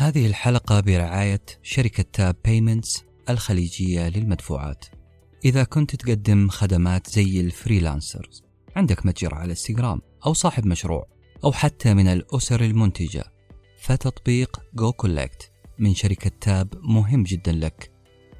هذه الحلقة برعاية شركة Tap Payments الخليجية للمدفوعات. إذا كنت تقدم خدمات زي ال freelancers عندك متجر على إنستغرام أو صاحب مشروع أو حتى من الأسر المنتجة. فتطبيق goCollect من شركة Tap مهم جدا لك.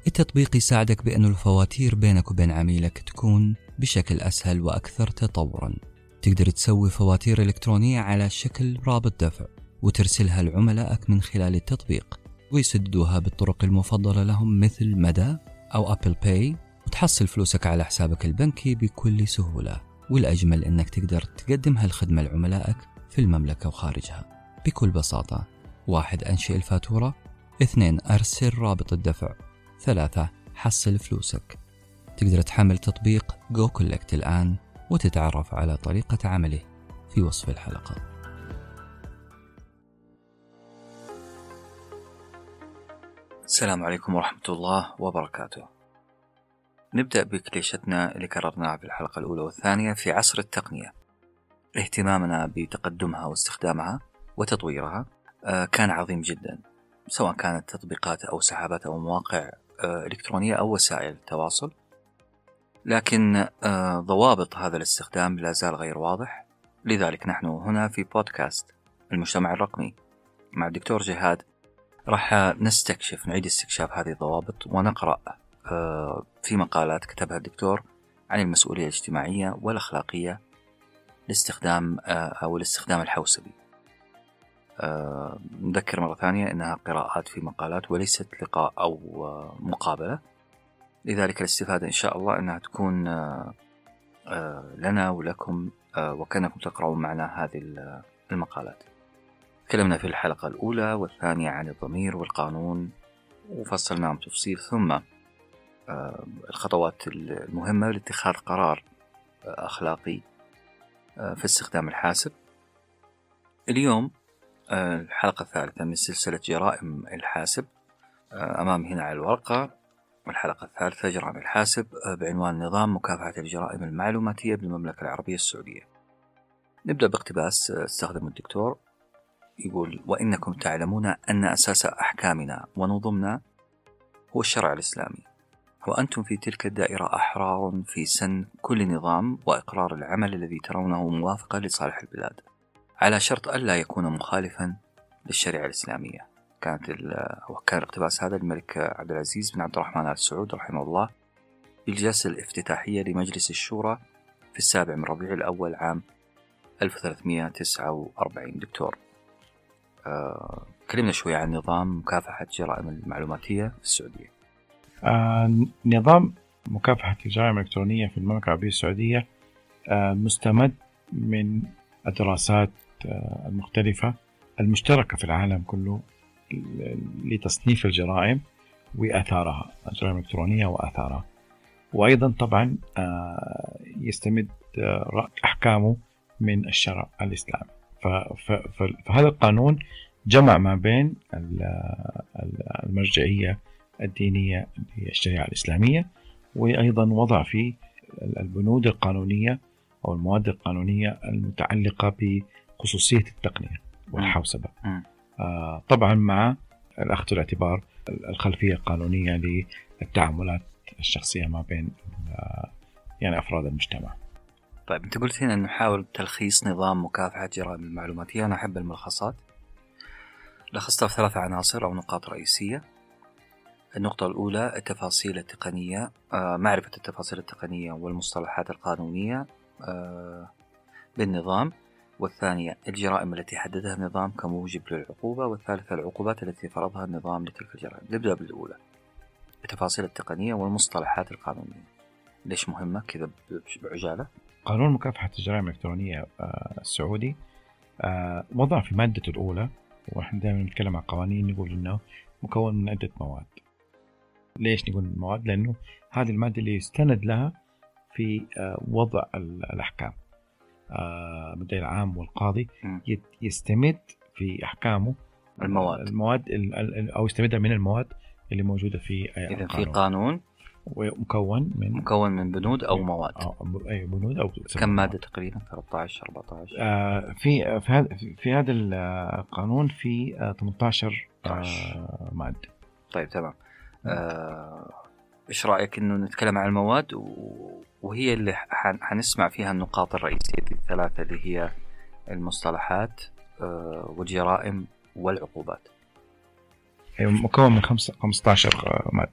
التطبيق يساعدك بأن الفواتير بينك وبين عميلك تكون بشكل أسهل وأكثر تطورا. تقدر تسوي فواتير إلكترونية على شكل رابط دفع. وترسلها لعملائك من خلال التطبيق ويسددوها بالطرق المفضلة لهم مثل مدى أو Apple Pay وتحصل فلوسك على حسابك البنكي بكل سهولة. والأجمل أنك تقدر تقدم هالخدمة لعملائك في المملكة وخارجها. بكل بساطة واحد أنشئ الفاتورة اثنين أرسل رابط الدفع ثلاثة حصل فلوسك. تقدر تحمل تطبيق goCollect الآن وتتعرف على طريقة عمله في وصف الحلقة. السلام عليكم ورحمة الله وبركاته. نبدأ بكليشتنا اللي كررناها في الحلقة الأولى والثانية في عصر التقنية. اهتمامنا بتقدمها واستخدامها وتطويرها آه، كان عظيم جدا سواء كانت تطبيقات أو سحابات أو مواقع آه، إلكترونية أو وسائل التواصل لكن آه، ضوابط هذا الاستخدام لا زال غير واضح. لذلك نحن هنا في بودكاست المجتمع الرقمي. مع الدكتور جهاد راح نستكشف نعيد استكشاف هذه الضوابط ونقرأ آه، في مقالات كتبها الدكتور عن المسؤولية الاجتماعية والأخلاقية لاستخدام أو الاستخدام الحوسبي. نذكر مرة ثانية أنها قراءات في مقالات وليست لقاء أو مقابلة. لذلك الاستفادة إن شاء الله أنها تكون آه، آه، لنا ولكم آه، وكأنكم تقرؤون معنا هذه المقالات. تكلمنا في الحلقة الأولى والثانية عن الضمير والقانون وفصلناهم تفصيل ثم الخطوات المهمة لاتخاذ قرار أخلاقي في استخدام الحاسب. اليوم الحلقة الثالثة من سلسلة جرائم الحاسب أمامي هنا على الورقة الحلقة الثالثة جرائم الحاسب آه، بعنوان نظام مكافحة الجرائم المعلوماتية بالمملكة العربية السعودية. نبدأ باقتباس آه، استخدم الدكتور. يقول وإنكم تعلمون أن أساس أحكامنا ونظمنا هو الشرع الإسلامي وأنتم في تلك الدائرة أحرار في سن كل نظام وإقرار العمل الذي ترونه موافقا لصالح البلاد على شرط ألا يكون مخالفا للشريعة الإسلامية. كانت كان الاقتباس هذا الملك عبد العزيز بن عبد الرحمن آل سعود رحمه الله في الجلسة الافتتاحية لمجلس الشورى في السابع من ربيع الأول عام 1349 دكتور آه كلمنا شوي عن نظام مكافحة الجرائم المعلوماتية في السعودية. آه نظام مكافحة الجرائم الإلكترونية في المملكة العربية السعودية آه مستمد من الدراسات آه المختلفة المشتركة في العالم كله لتصنيف الجرائم وآثارها الجرائم الإلكترونية وآثارها. وأيضا طبعا آه، يستمد آه، أحكامه من الشرع الإسلامي. فهذا القانون جمع ما بين المرجعية الدينية للشريعة الإسلامية وأيضا وضع فيه البنود القانونية أو المواد القانونية المتعلقة بخصوصية التقنية والحوسبة. آه، طبعا مع الأخذ الاعتبار الخلفية القانونية للتعاملات الشخصية ما بين يعني أفراد المجتمع. طيب أنت قلت هنا نحاول تلخيص نظام مكافحة جرائم المعلوماتية أنا أحب الملخصات. لخصتها في ثلاث عناصر أو نقاط رئيسية. النقطة الأولى التفاصيل التقنية آه، معرفة التفاصيل التقنية والمصطلحات القانونية آه، بالنظام. والثانية الجرائم التي حددها النظام كموجب للعقوبة. والثالثة العقوبات التي فرضها النظام لتلك الجرائم. نبدأ بالأولى. التفاصيل التقنية والمصطلحات القانونية. ليش مهمة؟ كذا بعجالة. قانون مكافحة الجرائم الإلكترونية آه، السعودي آه، وضع في مادته الأولى ونحن دائما نتكلم عن قوانين نقول إنه مكون من عدة مواد. ليش نقول المواد؟ لأنه هذه المادة اللي يستند لها في آه، وضع الأحكام. المدعي العام والقاضي يستمد في أحكامه المواد. المواد أو يستمدها من المواد اللي موجودة في اذا في قانون ومكون من مكون من بنود أو مواد. أو أي بنود أو كم مادة تقريبا؟ 13 14 آه في في هذا في هذا القانون في آه 18 18. آه مادة. طيب تمام. آه، إيش رأيك إنه نتكلم عن المواد؟ و- وهي اللي حنسمع فيها النقاط الرئيسية الثلاثة اللي هي المصطلحات آه، والجرائم والعقوبات. أيوة، مكون من خمسة 15 مادة.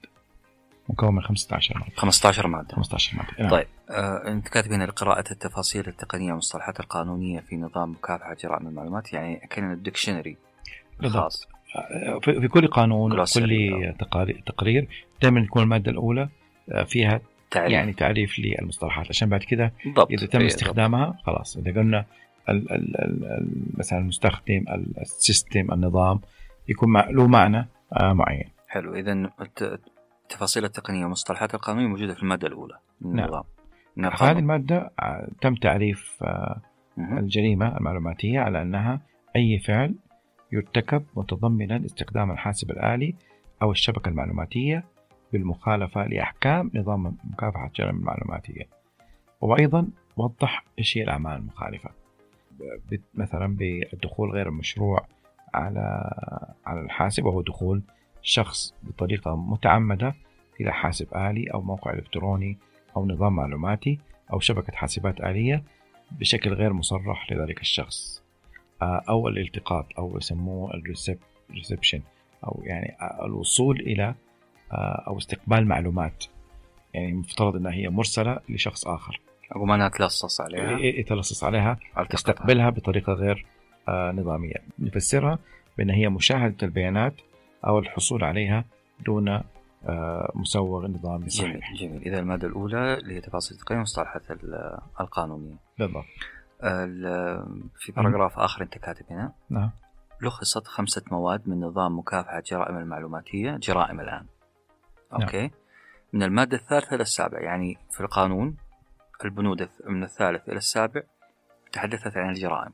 مكون من 15 مادة. 15 مادة. 15 مادة. نعم. طيب آه، انت كاتب هنا لقراءة التفاصيل التقنية والمصطلحات القانونية في نظام مكافحة جرائم المعلومات يعني كان ال dictionary. الخاص في في كل قانون. كل تقارير, تقرير دائما تكون المادة الأولى آه، فيها تعريف. يعني تعريف للمصطلحات. عشان بعد كده بالضبط. إذا تم إيه، استخدامها خلاص. إذا قلنا ال ال ال ال مثلا المستخدم ال- ال system النظام يكون له معنى آه معين. حلو. اذا الت- التفاصيل التقنية والمصطلحات القانونيه موجودة في المادة الأولى. نعم. هذه المادة آه، تم تعريف آه،. الجريمة المعلوماتية على أنها أي فعل يرتكب متضمنا استخدام الحاسب الآلي أو الشبكة المعلوماتية بالمخالفة لأحكام نظام مكافحة الجرائم المعلوماتية. وأيضا وضح إيش هي الأعمال المخالفة. مثلا بالدخول غير المشروع على على الحاسب وهو دخول شخص بطريقة متعمدة إلى حاسب آلي أو موقع إلكتروني أو نظام معلوماتي أو شبكة حاسبات آلية بشكل غير مصرح لذلك الشخص. آه، أو الالتقاط أو يسموه الريسبشن أو يعني آه، الوصول إلى آه، أو استقبال معلومات. يعني مفترض إنها هي مرسلة لشخص آخر. أقول ما انها تلصص عليها. يتلصص عليها ألتقطها. تستقبلها بطريقة غير نظامية. نفسرها بأن هي مشاهدة البيانات أو الحصول عليها دون آه، مسوغ نظامي جميل صحيح. جميل. إذا المادة الأولى اللي هي تفاصيل التقنيه والمصطلحات ال- القانونية. بالضبط. ال- في paragraph آخر أنت كاتب هنا. نعم. لخصت خمسة مواد من نظام مكافحة جرائم المعلوماتية جرائم الآن. okay. من المادة الثالثة إلى السابع يعني في القانون البنود من الثالث إلى السابع تحدثت عن الجرائم.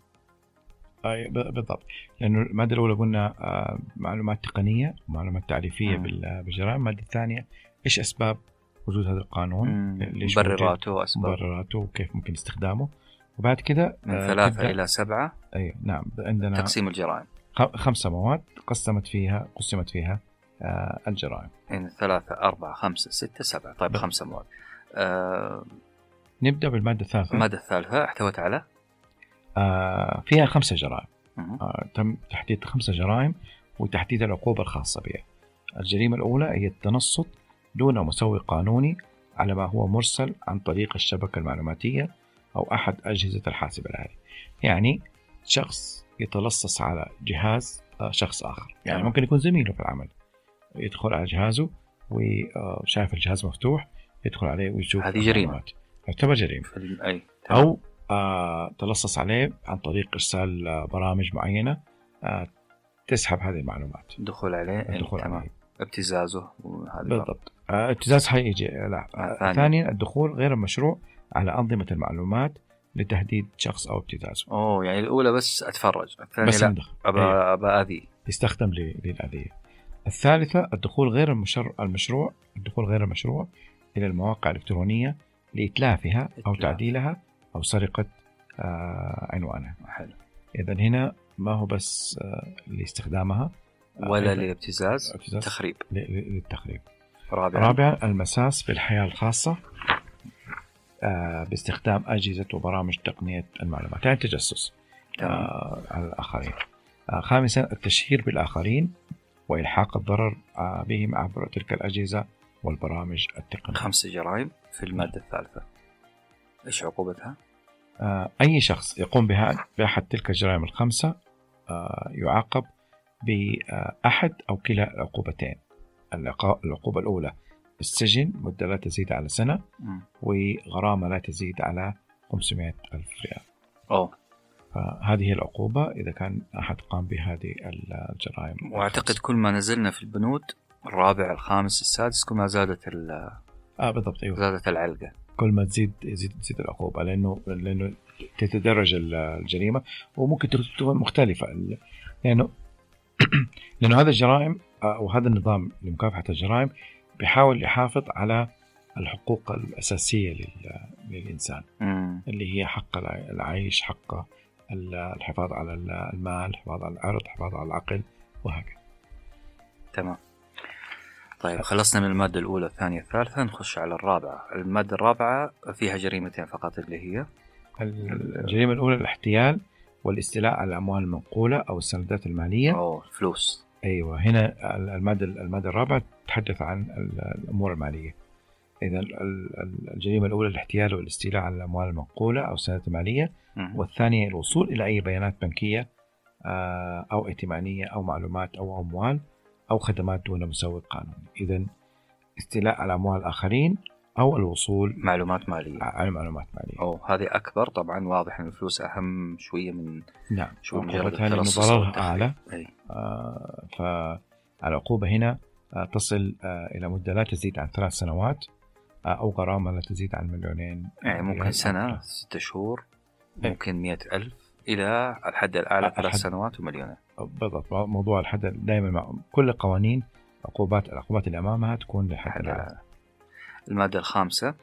بالضبط. لأنه المادة الأولى قلنا آه، معلومات تقنية ومعلومات تعريفية بالجرائم. المادة الثانية إيش أسباب وجود هذا القانون؟ مبرراته وأسباب مبرراته وكيف ممكن استخدامه. وبعد كده من آه، ثلاثة تبدأ- إلى سبعة. أي نعم. عندنا تقسيم الجرائم. خمسة مواد قسمت فيها قسمت فيها آه، الجرائم. يعني ثلاثة أربعة خمسة ستة سبعة. طيب خمسة مواد. آه نبدأ بالمادة الثالثة. المادة الثالثة احتوت على؟ فيها خمسة جرائم. آه، تم تحديد خمسة جرائم وتحديد العقوبة الخاصة بها الجريمة الأولى هي التنصت دون مسوي قانوني على ما هو مرسل عن طريق الشبكة المعلوماتية أو أحد أجهزة الحاسب الآلي يعني شخص يتلصص على جهاز آه، شخص آخر يعني. ممكن يكون زميله في العمل يدخل على جهازه وشايف الجهاز مفتوح يدخل عليه ويشوف هذه جريمة. تعتبر جريمة أي تمام. آه تلصص عليه عن طريق ارسال آه برامج معينة. آه تسحب هذه المعلومات. الدخول عليه الدخول تمام. عليه. ابتزازه وهذا. بالضبط. ابتزاز حيجي لا. آه، ثانياً. الدخول غير المشروع على أنظمة المعلومات لتهديد شخص أو ابتزازه. أوه يعني الأولى بس أتفرج الثانية بس لا ابى إيه، ابى آذي. يستخدم للاذيه الثالثة الدخول غير المشر... المشروع الدخول غير المشروع إلى المواقع الإلكترونية لإتلافها أو إتلاف. تعديلها أو سرقه آه عنوانها حلو. اذا هنا ما هو بس آه لاستخدامها آه، ولا للابتزاز ابتزاز. تخريب. للتخريب. رابعا. رابعا المساس بالحياة الخاصة باستخدام أجهزة وبرامج تقنية المعلومات يعني التجسس آه، على الآخرين. آه، خامسا التشهير بالآخرين وإلحاق الضرر آه، بهم عبر تلك الأجهزة والبرامج التقنية. خمس جرائم في المادة الثالثة. إيش عقوبتها؟ آه، أي شخص يقوم بها بأحد تلك الجرائم الخمسة آه، يعاقب بأحد أو كلا العقوبتين. العقوبة الأولى السجن مدة لا تزيد على سنة. وغرامة لا تزيد على 500 ألف ريال. أوه. فهذه العقوبة إذا كان أحد قام بهذه الجرائم. وأعتقد كل ما نزلنا في البنود الرابع الخامس السادس كل ما زادت ال- آه بالضبط أيوه. زادت العلقة. كل ما تزيد يزيد تزيد العقوبة لأنه لأنه تتدرج ال- الجريمة وممكن تكون مختلفة. ال- لأنه لأنه هذا الجرائم آه، وهذا النظام لمكافحة الجرائم بيحاول يحافظ على الحقوق الأساسية لل- للإنسان. مم. اللي هي حق الع- العيش حق ال- الحفاظ على ال- المال الحفاظ على الأرض الحفاظ على العقل وهكذا. تمام. طيب. خلصنا من المادة الأولى الثانية الثالثة نخش على الرابعة. المادة الرابعة فيها جريمتين فقط اللي هي؟ الجريمة الأولى الاحتيال والاستيلاء على الأموال المنقولة أو السندات المالية. أو الفلوس. أيوه هنا المادة المادة الرابعة تتحدث عن ال- الأمور المالية. إذا ال- ال- الجريمة الأولى الاحتيال والاستيلاء على الأموال المنقولة أو السندات المالية. مم. والثانية الوصول إلى أي بيانات بنكية آه، أو ائتمانية أو معلومات أو أموال. أو خدمات دون مسوق قانوني اذا استيلاء على أموال الآخرين أو الوصول معلومات مالية. على معلومات مالية. أو هذه أكبر. طبعا واضح أن الفلوس أهم شوية من نعم شوية مجرد لأنه التلصص ضررها أي. آه، فالعقوبة هنا آه، تصل آه، إلى مدة لا تزيد عن ثلاث سنوات آه، أو غرامة لا تزيد عن مليونين يعني ممكن سنة أو ستة شهور إيه. ممكن مئة ألف إلى الحد الأعلى ثلاث الحد- سنوات ومليونين بالضبط موضوع الحد دائما مع كل القوانين عقوبات العقوبات اللي أمامها تكون الأعلى. المادة الخامسة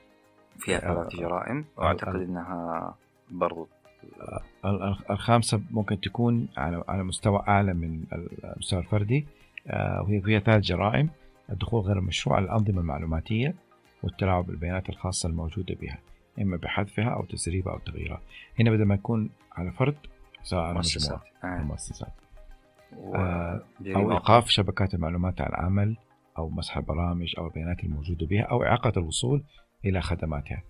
فيها آه، ثلاث جرائم وأعتقد أنها برضو ال- ال- الخامسة ممكن تكون على على مستوى أعلى من المستوى الفردي. آه، وهي فيها ثلاث جرائم الدخول غير المشروع على الأنظمة المعلوماتية والتلاعب بالبيانات الخاصة الموجودة بها إما بحذفها أو تسريبها أو تغييرها. هنا بدل ما يكون على فرد سواء على مؤسسات. مجموعة. أو آه. أو. إيقاف شبكات المعلومات عن العمل أو مسح البرامج أو البيانات الموجودة بها أو إعاقة الوصول إلى خدماتها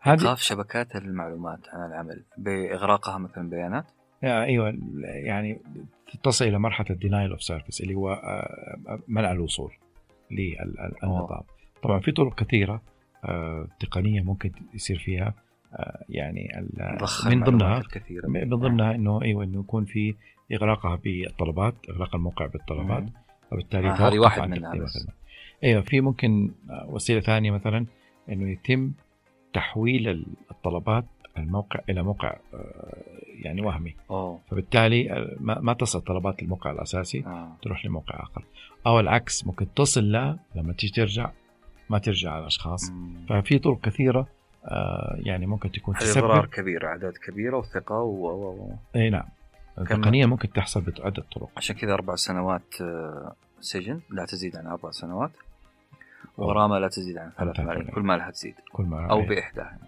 هذه إيقاف شبكات المعلومات عن العمل بإغراقها مثلا بيانات آه، أيوه يعني تصل إلى مرحلة ال denial of service اللي هو آه، منع الوصول للنظام طبعا في طرق كثيرة تقنية ممكن يصير فيها يعني من ضمنها الكثيرة من ضمنها إنه إيوه إنه يكون في اغراقها بالطلبات إغلاق الموقع بالطلبات. وبالتالي آه، هذه واحد منها بس. إيوه في ممكن وسيلة ثانية مثلا إنه يتم تحويل الطلبات الموقع إلى موقع آه، يعني وهمي أوه فبالتالي آه، ما, تصل طلبات الموقع الأساسي آه. تروح لموقع آخر أو العكس ممكن تصل له لما تيجي ترجع ما ترجع على الأشخاص مم. ففي طرق كثيرة يعني ممكن تكون تسبب. كبير أعداد كبيرة وثقة و... و... إي نعم. التقنية ممكن تحصل بعدة طرق. عشان كذا أربع سنوات آه، سجن لا تزيد عن أربع سنوات. وغرامة لا تزيد عن ثلاث ملايين. كل ما لها تزيد كل ما أو إيه. بإحداها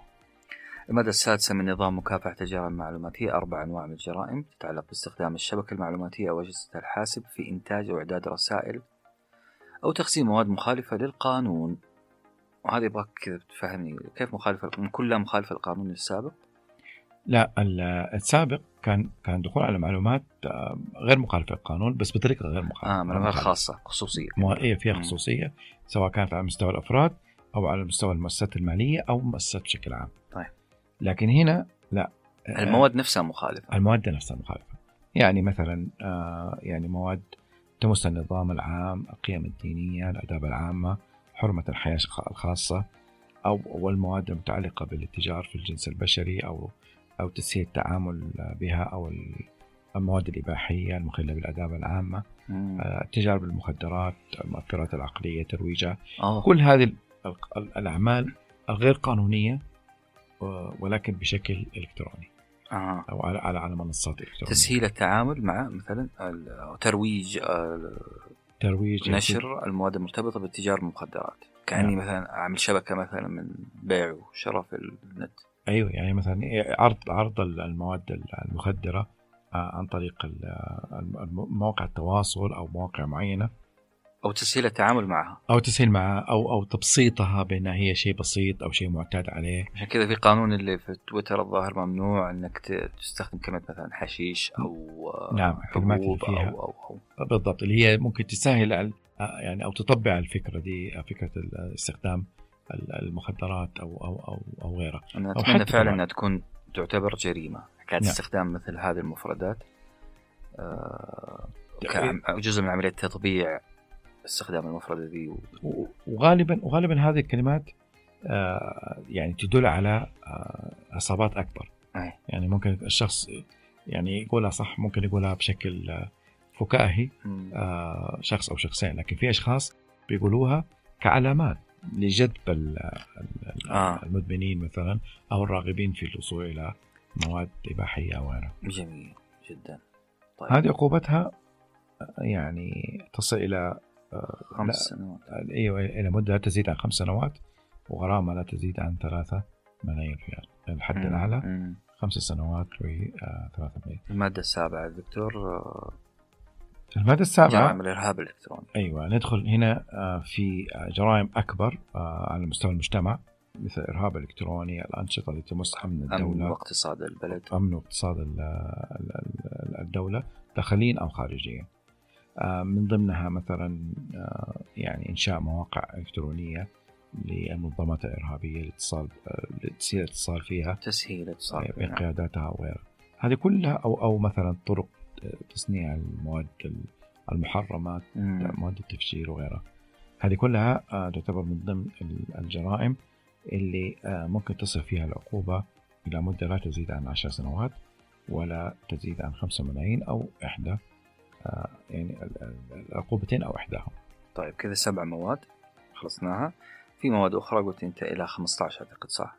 المادة السادسة من نظام مكافحة الجرائم المعلوماتية أربع أنواع من الجرائم تتعلق باستخدام الشبكة المعلوماتية أو أجهزة الحاسب في إنتاج أو إعداد رسائل أو تخزين مواد مخالفة للقانون. وهذه يبغاك كذا تفهمني. كيف مخالفة من كلها مخالفة للقانون السابق؟ لا ال- السابق كان كان دخول على معلومات آه، غير مخالفة للقانون بس بطريقة غير مخالفة آه معلومات خاصة خصوصية. مو- إيه فيها. خصوصية سواء كانت على مستوى الأفراد أو على مستوى المؤسسات المالية أو مؤسسات بشكل عام. طيب. لكن هنا لا آه، المواد نفسها مخالفة. المواد نفسها مخالفة. يعني مثلا آه، يعني مواد تمس النظام العام القيم الدينية الآداب العامة حرمة الحياة الخ- الخاصة أو والمواد المتعلقة بالاتجار في الجنس البشري أو أو تسهيل التعامل بها أو ال- المواد الإباحية المخلة بالآداب العامة. آه، التجارة بالمخدرات المؤثرات العقلية ترويجها أوه. كل هذه ال- ال- الأعمال الغير قانونية آه، ولكن بشكل إلكتروني آه. أو على على منصات إلكترونية تسهيل التعامل مع مثلا ترويج آه، ترويج نشر المواد المرتبطة بالتجارة بالمخدرات كأني نعم. مثلا أعمل شبكة مثلا من بيع وشراء في النت. أيوه يعني مثلا عرض عرض المواد المخدرة آه، عن طريق مواقع التواصل أو مواقع معينة. أو تسهيل التعامل معها أو تسهيل معها أو أو تبسيطها بانها هي شيء بسيط أو شيء معتاد عليه عشان كذا في قانون اللي في تويتر الظاهر ممنوع إنك تستخدم كلمة مثلا حشيش أو آه، نعم، اللي حبوب فيها. أو, أو, أو بالضبط اللي هي ممكن تسهل آه، يعني أو تطبع الفكرة دي آه، فكرة استخدام ال- المخدرات أو أو أو, أو غيرها أنا أو أتمنى فعلا. إنها تكون تعتبر جريمة حكاية نعم. استخدام مثل هذه المفردات يعني- كجزء من عملية تطبيع استخدام المفردة ذي و... وغالبا وغالبا هذه الكلمات آه، يعني تدل على آه، عصابات أكبر أي. يعني ممكن الشخص يعني يقولها صح ممكن يقولها بشكل آه، فكاهي. آه، شخص أو شخصين لكن في أشخاص بيقولوها كعلامات لجذب ال- ال- آه. المدمنين مثلا أو الراغبين في الوصول إلى مواد إباحية أو غيرها. جميل جدا طيب هذه عقوبتها يعني تصل إلى خمس سنوات. أيوه إلى مدة لا تزيد عن خمس سنوات وغرامة لا تزيد عن ثلاثة ملايين ريال. الحد مم. الأعلى مم. خمس سنوات وثلاثة ملايين. المادة السابعة دكتور آه، المادة السابعة؟ جرائم الإرهاب الإلكتروني. أيوه ندخل هنا آه، في آه، جرائم أكبر آه، على مستوى المجتمع مثل الارهاب الالكتروني الأنشطة التي تمس امن أمن الدولة واقتصاد البلد. أمن واقتصاد ال- ال- ال- الدولة داخليا أو خارجيا آه، من ضمنها مثلا آه، يعني إنشاء مواقع إلكترونية للمنظمات الإرهابية الاتصال آه، تسهيل الاتصال فيها. تسهيل اتصال آه، بين- بقياداتها وغيرها هذه كلها أو أو مثلا طرق تصنيع المواد المحرمات مم. مواد التفجير وغيرها. هذه كلها آه، تعتبر من ضمن ال- الجرائم اللي آه، ممكن تصل فيها العقوبة إلى مدة لا تزيد عن عشر سنوات ولا تزيد عن خمسة ملايين أو إحدى. آه، يعني ال- ال- العقوبتين أو إحداهم طيب كذا سبع مواد خلصناها في مواد أخرى قلت أنت إلى 15 أعتقد صح؟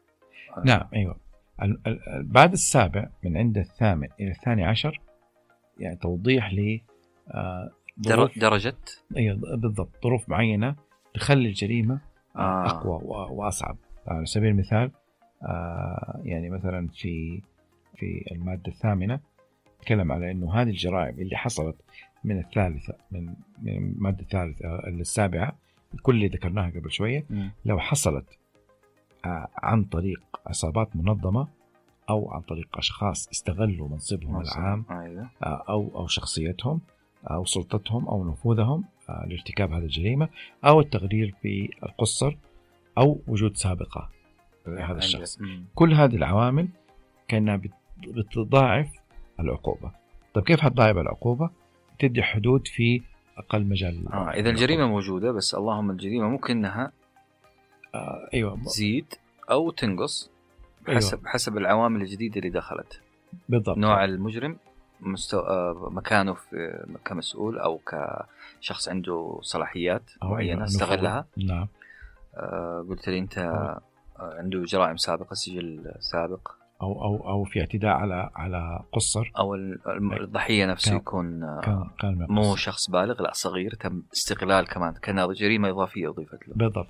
آه. نعم ال- بعد السابع من عند الثامن إلى الثاني عشر يعني توضيح ل آه، درجة أيوه بالضبط ظروف معينة تخلي الجريمة آه. آه. أقوى وأصعب على سبيل المثال آه يعني مثلا في في المادة الثامنة تكلم على إنه هذه الجرائم اللي حصلت من الثالثة من الماده الثالثة للسابعه كل اللي ذكرناها قبل شوية. لو حصلت آه عن طريق عصابات منظمة أو عن طريق أشخاص استغلوا منصبهم منصب. العام أيوه آه، أو أو شخصيتهم أو سلطتهم أو نفوذهم آه، لارتكاب هذه الجريمة أو التغرير في القصر أو وجود سابقة لهذا الشخص. كل هذه العوامل كأنها بت- بتضاعف العقوبة. طيب كيف حتضاعف العقوبه تدي حدود في أقل مجال. آه إذا الجريمة موجودة بس اللهم الجريمة ممكن أنها آه أيوه. تزيد أو تنقص أيوة. حسب حسب العوامل الجديدة اللي دخلت. بالضبط. نوع المجرم مستوى آه، مكانه في كمسؤول أو كشخص عنده صلاحيات أو معينة أيوة، استغلها. نعم. آه، قلت لي أنت آه، عنده جرائم سابقة سجل سابق. أو أو أو في اعتداء على على قصر. أو الضحية نفسه كان- يكون آه، كان كان مو. شخص بالغ لا صغير تم استغلال كمان كان جريمة إضافية أضيفت له. بالضبط.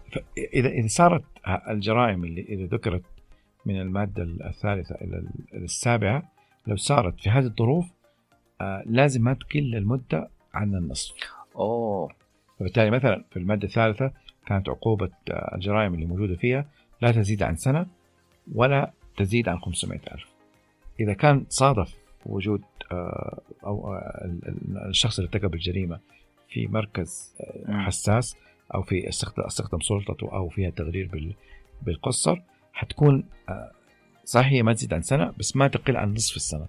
إذا إذا صارت الجرائم اللي إذا ذكرت من المادة الثالثة إلى السابعة لو صارت في هذه الظروف آه لازم ما تقل المدة عن النصف. أوه. فبالتالي مثلا في المادة الثالثة كانت عقوبة آه الجرائم اللي موجودة فيها لا تزيد عن سنة ولا تزيد عن 500 ألف. إذا كان صادف وجود آه، أو آه، ال- ال- الشخص اللي ارتكب الجريمة في مركز آه،. حساس أو في استخدم, سلطته أو فيها تغرير بال- بالقصر حتكون صحيح هي ما تزيد عن سنة بس ما تقل عن نصف السنة.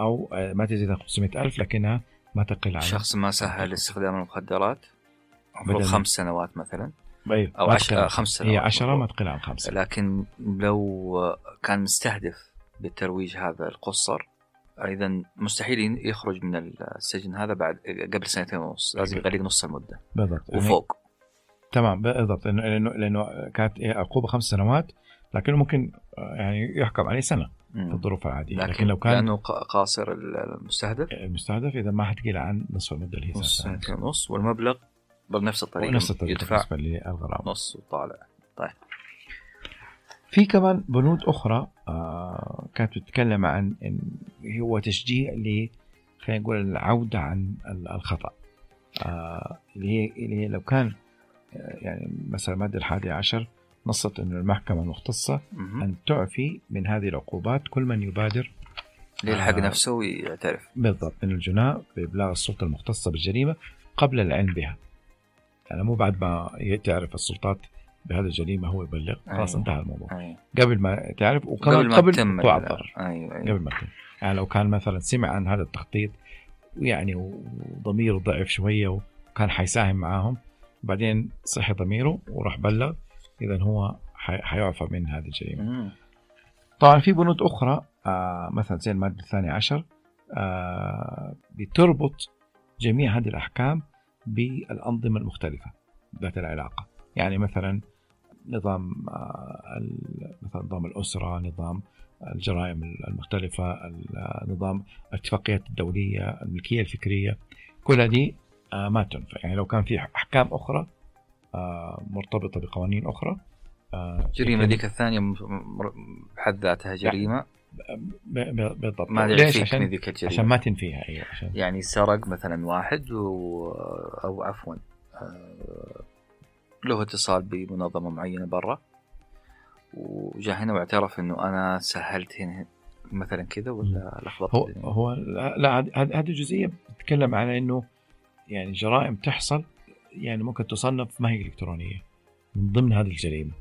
أو ما تزيد عن 500 ألف لكنها ما تقل عن شخص ما سهل استخدام المخدرات؟ خمس سنوات مثلا؟ أيوه أو ما عش... تقل آه، عن خمس خمسة. سنوات هي 10 ما. تقل عن خمسة لكن لو كان مستهدف بالترويج هذا القصر اذا مستحيل يخرج من السجن هذا بعد قبل سنتين ونص لازم يغلق نص المدة. بالضبط. يعني وفوق. تمام بالضبط. لأنه لأنه كانت عقوبة خمس سنوات لكنه ممكن يعني يحكم عليه سنة في مم. الظروف العادية. لكن, لكن لو كان لأنه قاصر المستهدف؟ المستهدف إذا ما حتقل عن نصف المدة اللي هي نص سنتين ونص. والمبلغ بنفس الطريقة. ونفس الطريقة يدفع بالنسبة للغرامه نص وطالع. في كمان بنود أخرى آه كانت بتتكلم عن إن هو تشجيع ل خلينا نقول العودة عن ال- الخطأ. آه اللي هي اللي هي لو كان آه، يعني مثلا الماده الحادية عشر نصت إنه المحكمة المختصة مهم. أن تعفي من هذه العقوبات كل من يبادر ليلحق آه. نفسه ويعترف. بالضبط من الجناة بإبلاغ السلطة المختصة بالجريمة قبل العلم بها. يعني مو بعد ما تعرف السلطات بهذه الجريمة هو يبلغ خلاص أيوة. انتهى الموضوع أيوة. قبل ما تعرف وكمان قبل ما قبل وقوع ال- الضرر أيوه أيوه قبل ما تتم يعني لو كان مثلا سمع عن هذا التخطيط ويعني وضميره ضعف شوية وكان حيساهم معاهم بعدين صحي ضميره وراح بلغ إذا هو حي- حيعفى من هذه الجريمة مم. طبعا في بنود أخرى آه مثلا زي الماده الثانية عشر آه بتربط جميع هذه الأحكام بالأنظمة المختلفة ذات العلاقة. يعني مثلا نظام آه، مثلا نظام الأسرة نظام الجرائم المختلفة نظام الاتفاقيات الدولية الملكية الفكرية. كل هذه آه، ما تنفع. يعني لو كان في أحكام أخرى آه، مرتبطة بقوانين أخرى جريمة ذيك الثانية بحد ذاتها جريمة. بالضبط ما ليش؟ عشان ذيك الجريمه عشان ما تنفيها أيوه عشان يعني سرق مثلا واحد و... أو عفوا له اتصال بمنظمة معينة برا. وجاء هنا واعترف إنه أنا سهلت هنا مثلا كذا ولا لخبطت هو هو لا هذه جزئية بتتكلم على إنه يعني جرائم تحصل يعني ممكن تصنف ما هي إلكترونية من ضمن هذه الجريمة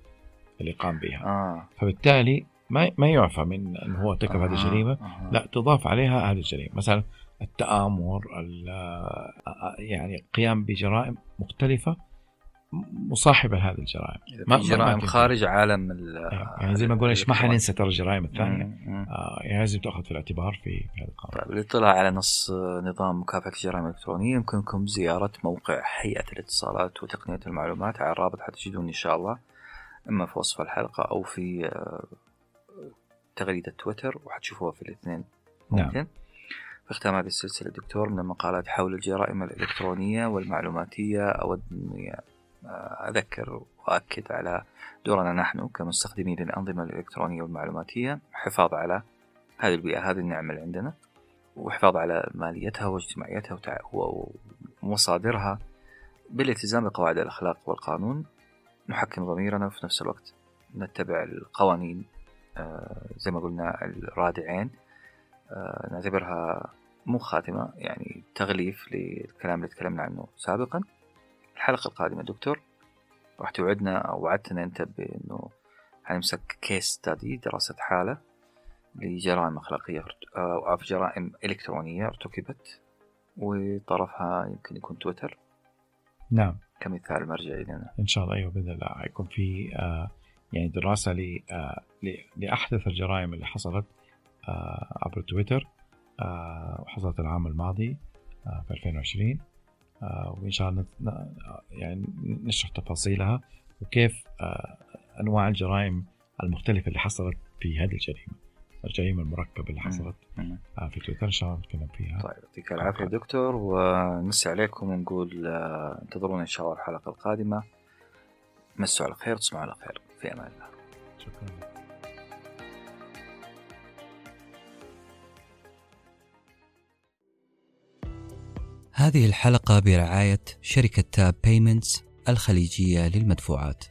اللي قام بها. آه. فبالتالي ما ما يعفى من انه هو ارتكب آه. هذه الجريمة. آه. لا تضاف عليها هذه الجريمة. مثلا التآمر يعني القيام بجرائم مختلفة مصاحبة لهذه الجرائم. ما جرائم خارج عالم إيه، يعني زي ما قلنا ما حننسى ترى الجرائم الثانية. آه يعني لازم تأخذ في الاعتبار في هذا القانون. طيب الاطلاع على نص نظام مكافحة الجرائم الإلكترونية يمكنكم زيارة موقع هيئة الاتصالات وتقنية المعلومات على الرابط حتجدون إن شاء الله إما في وصف الحلقة أو في آه، تغريدة تويتر وحتشوفوها في الاثنين. ممكن نعم. في ختام هذه السلسلة دكتور من المقالات حول الجرائم الإلكترونية والمعلوماتية أود أني أذكر وأكد على دورنا نحن كمستخدمين للأنظمة الإلكترونية والمعلوماتية حفاظ على هذه البيئة هذه النعمة اللي عندنا وحفاظ على ماليتها واجتماعيتها ومصادرها بالالتزام بقواعد الأخلاق والقانون نحكم ضميرنا وفي نفس الوقت نتبع القوانين زي ما قلنا الرادعين. آه، نعتبرها مو خاتمة يعني تغليف للكلام اللي تكلمنا عنه سابقا. الحلقة القادمة دكتور راح توعدنا أو وعدتنا أنت بأنه حنمسك كيس ستادي دراسة حالة لجرائم أخلاقية أو جرائم إلكترونية ارتكبت وطرفها يمكن يكون تويتر. نعم. كمثال مرجعي لنا. إن شاء الله أيوه بإذن الله. حيكون في آه يعني دراسة ل آه لأحدث الجرائم اللي حصلت آه عبر تويتر آه وحصلت العام الماضي في 2020 آه، وإن شاء الله يعني نشرح تفاصيلها وكيف أنواع الجرائم المختلفة اللي حصلت في هذه الجريمة الجريمة المركبة اللي حصلت في تويتر. إن شاء الله نتكلم فيها. طيب يعطيك العافية دكتور ونمسي عليكم ونقول انتظرونا إن شاء الله الحلقة القادمة. مسوا على خير تصبحوا على خير. في أمان الله شكرا. هذه الحلقة برعاية شركة Tap Payments الخليجية للمدفوعات.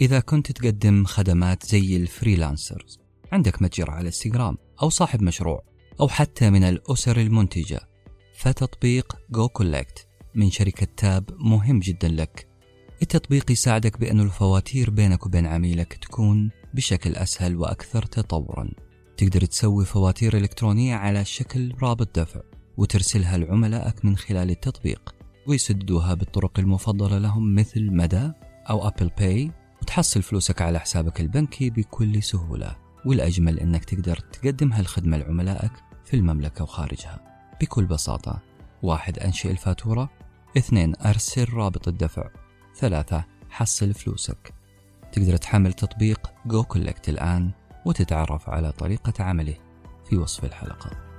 إذا كنت تقدم خدمات زي ال freelancers عندك متجر على إنستغرام أو صاحب مشروع أو حتى من الأسر المنتجة فتطبيق goCollect من شركة Tap مهم جدا لك. التطبيق يساعدك بأن الفواتير بينك وبين عميلك تكون بشكل أسهل وأكثر تطورا. تقدر تسوي فواتير إلكترونية على شكل رابط دفع وترسلها لعملائك من خلال التطبيق ويسددوها بالطرق المفضلة لهم مثل مدى أو Apple Pay وتحصل فلوسك على حسابك البنكي بكل سهولة. والأجمل أنك تقدر تقدم هالخدمة لعملائك في المملكة وخارجها. بكل بساطة واحد أنشئ الفاتورة اثنين أرسل رابط الدفع. ثلاثة حصل فلوسك. تقدر تحمل تطبيق goCollect الآن وتتعرف على طريقة عمله في وصف الحلقة.